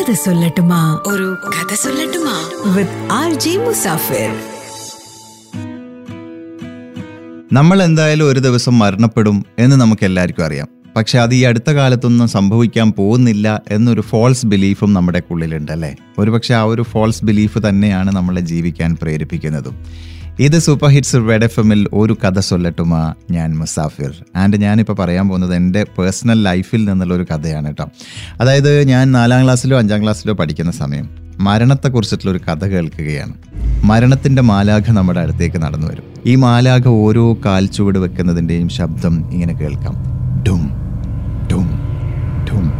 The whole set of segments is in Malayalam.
കഥ സൊല്ലട്ടുമാ. ഒരു കഥ സൊല്ലട്ടുമാ. വിത്ത് ആർ ജി മുസാഫിർ നമ്മൾ എന്തായാലും ഒരു ദിവസം മരണപ്പെടും എന്ന് നമുക്ക് എല്ലാവർക്കും അറിയാം. പക്ഷെ അത് ഈ അടുത്ത കാലത്തൊന്നും സംഭവിക്കാൻ പോകുന്നില്ല എന്നൊരു ഫോൾസ് ബിലീഫും നമ്മുടെ ഉള്ളിലുണ്ട് അല്ലേ? ഒരുപക്ഷെ ആ ഒരു ഫോൾസ് ബിലീഫ് തന്നെയാണ് നമ്മളെ ജീവിക്കാൻ പ്രേരിപ്പിക്കുന്നതും. ഇത് സൂപ്പർ ഹിറ്റ്സ് റെഡ് എഫ് എമ്മിൽ ഒരു കഥ സൊല്ലട്ടുമാ ഞാൻ മുസാഫിർ. ആൻഡ് ഞാനിപ്പോൾ പറയാൻ പോകുന്നത് എന്റെ പേഴ്സണൽ ലൈഫിൽ നിന്നുള്ള ഒരു കഥയാണ് കേട്ടോ. അതായത് ഞാൻ നാലാം ക്ലാസ്സിലോ അഞ്ചാം ക്ലാസ്സിലോ പഠിക്കുന്ന സമയം മരണത്തെക്കുറിച്ചിട്ടുള്ള ഒരു കഥ കേൾക്കുകയാണ്. മരണത്തിന്റെ മാലാഖ നമ്മുടെ അടുത്തേക്ക് നടന്നു വരും. ഈ മാലാഖ ഓരോ കാൽ ചുവട് വെക്കുന്നതിന്റെയും ശബ്ദം ഇങ്ങനെ കേൾക്കാം. ഡും ഡും ഡും.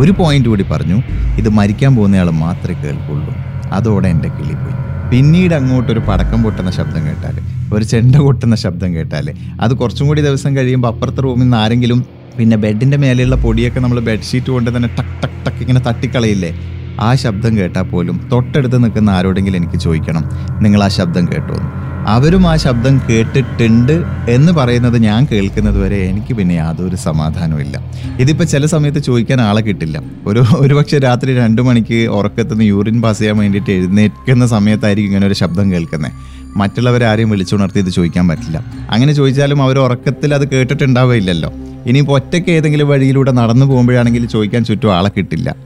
ഒരു പോയിന്റ് കൂടി പറഞ്ഞു ഇത് മരിക്കാൻ പോകുന്നയാൾ മാത്രമേ കേൾക്കുള്ളൂ. അതോടെ എന്റെ കിളി പോയി. പിന്നീട് അങ്ങോട്ട് ഒരു പടക്കം പൊട്ടുന്ന ശബ്ദം കേട്ടാൽ ഒരു ചെണ്ട കൊട്ടുന്ന ശബ്ദം കേട്ടാൽ അത് കുറച്ചും കൂടി ദിവസം കഴിയുമ്പോൾ അപ്പുറത്തെ റൂമിൽ നിന്ന് ആരെങ്കിലും പിന്നെ ബെഡിന്റെ മേലെയുള്ള പൊടിയൊക്കെ നമ്മൾ ബെഡ്ഷീറ്റ് കൊണ്ട് തന്നെ ടക്ക് ടക്ക് ടക്ക് ഇങ്ങനെ തട്ടിക്കളയില്ലേ ആ ശബ്ദം കേട്ടാൽ പോലും തൊട്ടടുത്ത് നിൽക്കുന്ന ആരോടെങ്കിലും എനിക്ക് ചോദിക്കണം നിങ്ങൾ ആ ശബ്ദം കേട്ടോ. അവരും ആ ശബ്ദം കേട്ടിട്ടുണ്ട് എന്ന് പറയുന്നത് ഞാൻ കേൾക്കുന്നത് വരെ എനിക്ക് പിന്നെ യാതൊരു സമാധാനവും ഇല്ല ഇതിപ്പോൾ ചില സമയത്ത് ചോദിക്കാൻ ആളെ കിട്ടില്ല. ഒരു ഒരുപക്ഷെ രാത്രി രണ്ട് മണിക്ക് ഉറക്കത്തുനിന്ന് യൂറിൻ പാസ് ചെയ്യാൻ വേണ്ടിയിട്ട് എഴുന്നേൽക്കുന്ന സമയത്തായിരിക്കും ഇങ്ങനെ ഒരു ശബ്ദം കേൾക്കുന്നത് മറ്റുള്ളവരാരെയും വിളിച്ചുണർത്തി ഇത് ചോദിക്കാൻ പറ്റില്ല. അങ്ങനെ ചോദിച്ചാലും അവർ ഉറക്കത്തിൽ അത് കേട്ടിട്ടുണ്ടാവുകയില്ലല്ലോ. ഇനിയിപ്പോൾ ഒറ്റയ്ക്ക് ഏതെങ്കിലും വഴിയിലൂടെ നടന്നു പോകുമ്പോഴാണെങ്കിൽ ചോദിക്കാൻ ചുറ്റും ആളെ കിട്ടില്ല.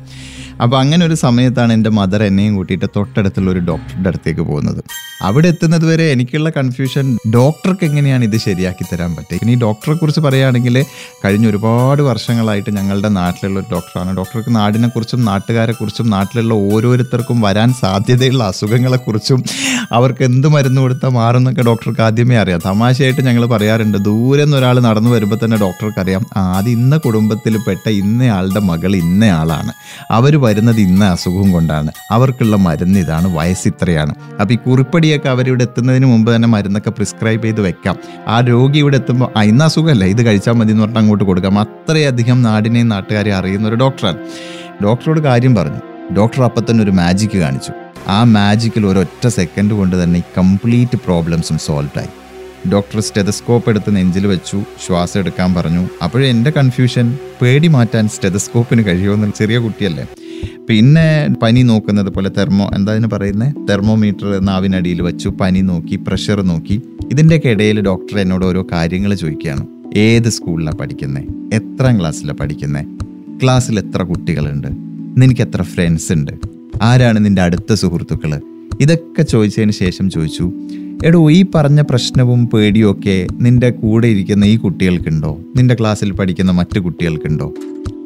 അപ്പോൾ അങ്ങനെ ഒരു സമയത്താണ് എന്റെ മദർ എന്നെയും കൂട്ടിയിട്ട് തൊട്ടടുത്തുള്ള ഒരു ഡോക്ടറുടെ അടുത്തേക്ക് പോകുന്നത്. അവിടെ എത്തുന്നത് വരെ എനിക്കുള്ള കൺഫ്യൂഷൻ ഡോക്ടർക്ക് എങ്ങനെയാണ് ഇത് ശരിയാക്കി തരാൻ പറ്റുക ഇനി ഡോക്ടറെ കുറിച്ച് പറയുകയാണെങ്കിൽ കഴിഞ്ഞ ഒരുപാട് വർഷങ്ങളായിട്ട് ഞങ്ങളുടെ നാട്ടിലുള്ള ഒരു ഡോക്ടറാണ് ഡോക്ടർക്ക് നാടിനെക്കുറിച്ചും നാട്ടുകാരെക്കുറിച്ചും നാട്ടിലുള്ള ഓരോരുത്തർക്കും വരാൻ സാധ്യതയുള്ള അസുഖങ്ങളെക്കുറിച്ചും അവർക്ക് എന്ത് മരുന്ന് കൊടുത്താൽ മാറുന്നൊക്കെ ഡോക്ടർക്ക് ആദ്യമേ അറിയാം. തമാശയായിട്ട് ഞങ്ങൾ പറയാറുണ്ട് ദൂരെ നിന്ന് ഒരാൾ നടന്നു വരുമ്പോൾ തന്നെ ഡോക്ടർക്ക് അറിയാം ആദ്യം ഇന്ന കുടുംബത്തിൽ പെട്ട ഇന്നയാളുടെ മകൾ ഇന്നയാളാണ്. അവർ വരുന്നത് ഇന്ന അസുഖം കൊണ്ടാണ്. അവർക്കുള്ള മരുന്ന് ഇതാണ് വയസ്സ് ഇത്രയാണ് അപ്പോൾ ഈ കുറിപ്പടിയൊക്കെ അവരിവിടെ എത്തുന്നതിന് മുമ്പ് തന്നെ മരുന്നൊക്കെ പ്രിസ്ക്രൈബ് ചെയ്ത് വെക്കാം. ആ രോഗി ഇവിടെ എത്തുമ്പോൾ ആ ഇന്ന അസുഖമല്ല ഇത് കഴിച്ചാൽ മതി എന്ന് പറഞ്ഞിട്ട് അങ്ങോട്ട് കൊടുക്കാം. അത്രയധികം നാടിനെയും നാട്ടുകാരെയും അറിയുന്ന ഒരു ഡോക്ടറാണ്. ഡോക്ടറോട് കാര്യം പറഞ്ഞു. ഡോക്ടർ അപ്പം തന്നെ ഒരു മാജിക്ക് കാണിച്ചു. ആ മാജിക്കിൽ ഒരൊറ്റ സെക്കൻഡ് കൊണ്ട് തന്നെ ഈ കംപ്ലീറ്റ് പ്രോബ്ലംസും സോൾവ് ആയി. ഡോക്ടർ സ്റ്റെതസ്കോപ്പ് എടുത്ത് നെഞ്ചിൽ വെച്ചു ശ്വാസം എടുക്കാൻ പറഞ്ഞു. അപ്പോഴും എന്റെ കൺഫ്യൂഷൻ പേടി മാറ്റാൻ സ്റ്റെതസ്കോപ്പിന് കഴിയുമെന്ന് ചെറിയ കുട്ടിയല്ലേ? പിന്നെ പനി നോക്കുന്നത് പോലെ തെർമോ എന്താ അതിന് പറയുന്നത് തെർമോമീറ്റർ നാവിനടിയിൽ വെച്ചു പനി നോക്കി പ്രഷർ നോക്കി. ഇതിന്റെയൊക്കെ ഇടയിൽ ഡോക്ടർ എന്നോട് ഓരോ കാര്യങ്ങൾ ചോദിക്കുകയാണ്. ഏത് സ്കൂളിലാണ് പഠിക്കുന്നത് എത്രാം ക്ലാസ്സിലാണ് പഠിക്കുന്നത് ക്ലാസ്സിൽ എത്ര കുട്ടികളുണ്ട്? നിനക്ക് എത്ര ഫ്രണ്ട്സ് ഉണ്ട്? ആരാണ് നിന്റെ അടുത്ത സുഹൃത്തുക്കൾ? ഇതൊക്കെ ചോദിച്ചതിന് ശേഷം ചോദിച്ചു എടോ ഈ പറഞ്ഞ പ്രശ്നവും പേടിയും ഒക്കെ നിന്റെ കൂടെ ഇരിക്കുന്ന ഈ കുട്ടികൾക്കുണ്ടോ? നിന്റെ ക്ലാസ്സിൽ പഠിക്കുന്ന മറ്റു കുട്ടികൾക്കുണ്ടോ?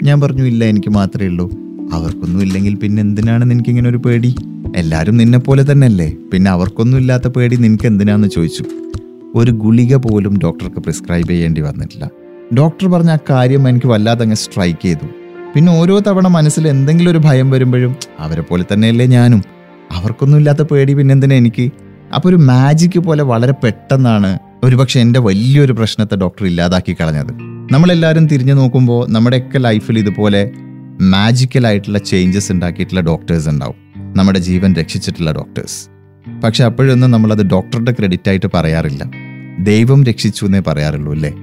ഞാൻ പറഞ്ഞു ഇല്ല എനിക്ക് മാത്രമേ ഉള്ളൂ. അവർക്കൊന്നും ഇല്ലെങ്കിൽ പിന്നെ എന്തിനാണ് നിനക്ക് ഇങ്ങനെ ഒരു പേടി? എല്ലാവരും നിന്നെപ്പോലെ തന്നെയല്ലേ? പിന്നെ അവർക്കൊന്നും ഇല്ലാത്ത പേടി നിനക്ക് എന്തിനാന്ന് ചോദിച്ചു. ഒരു ഗുളിക പോലും ഡോക്ടർക്ക് പ്രിസ്ക്രൈബ് ചെയ്യേണ്ടി വന്നിട്ടില്ല. ഡോക്ടർ പറഞ്ഞ ആ കാര്യം എനിക്ക് വല്ലാതെ അങ്ങ് സ്ട്രൈക്ക് ചെയ്തു. പിന്നെ ഓരോ തവണ മനസ്സിൽ എന്തെങ്കിലും ഒരു ഭയം വരുമ്പോഴും അവരെ പോലെ തന്നെയല്ലേ ഞാനും. അവർക്കൊന്നും ഇല്ലാത്ത പേടി പിന്നെന്തിനാ എനിക്ക്? അപ്പോൾ ഒരു മാജിക്ക് പോലെ വളരെ പെട്ടെന്നാണ് ഒരുപക്ഷെ എന്റെ വലിയൊരു പ്രശ്നത്തെ ഡോക്ടർ ഇല്ലാതാക്കി കളഞ്ഞത്. നമ്മളെല്ലാവരും തിരിഞ്ഞു നോക്കുമ്പോൾ നമ്മുടെയൊക്കെ ലൈഫിൽ ഇതുപോലെ മാജിക്കലായിട്ടുള്ള ചേഞ്ചസ് ഉണ്ടാക്കിയിട്ടുള്ള ഡോക്ടേഴ്സ് ഉണ്ടാവും. നമ്മുടെ ജീവൻ രക്ഷിച്ചിട്ടുള്ള ഡോക്ടേഴ്സ് പക്ഷെ അപ്പോഴൊന്നും നമ്മളത് ഡോക്ടറുടെ ക്രെഡിറ്റ് ആയിട്ട് പറയാറില്ല. ദൈവം രക്ഷിച്ചു എന്നേ പറയാറുള്ളൂ അല്ലേ?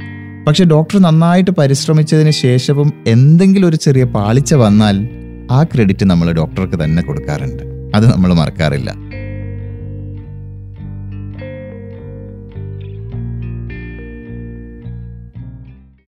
പക്ഷെ ഡോക്ടർ നന്നായിട്ട് പരിശ്രമിച്ചതിന് ശേഷവും എന്തെങ്കിലും ഒരു ചെറിയ പാളിച്ച വന്നാൽ ആ ക്രെഡിറ്റ് നമ്മൾ ഡോക്ടർക്ക് തന്നെ കൊടുക്കാറുണ്ട്. അത് നമ്മൾ മറക്കാറില്ല.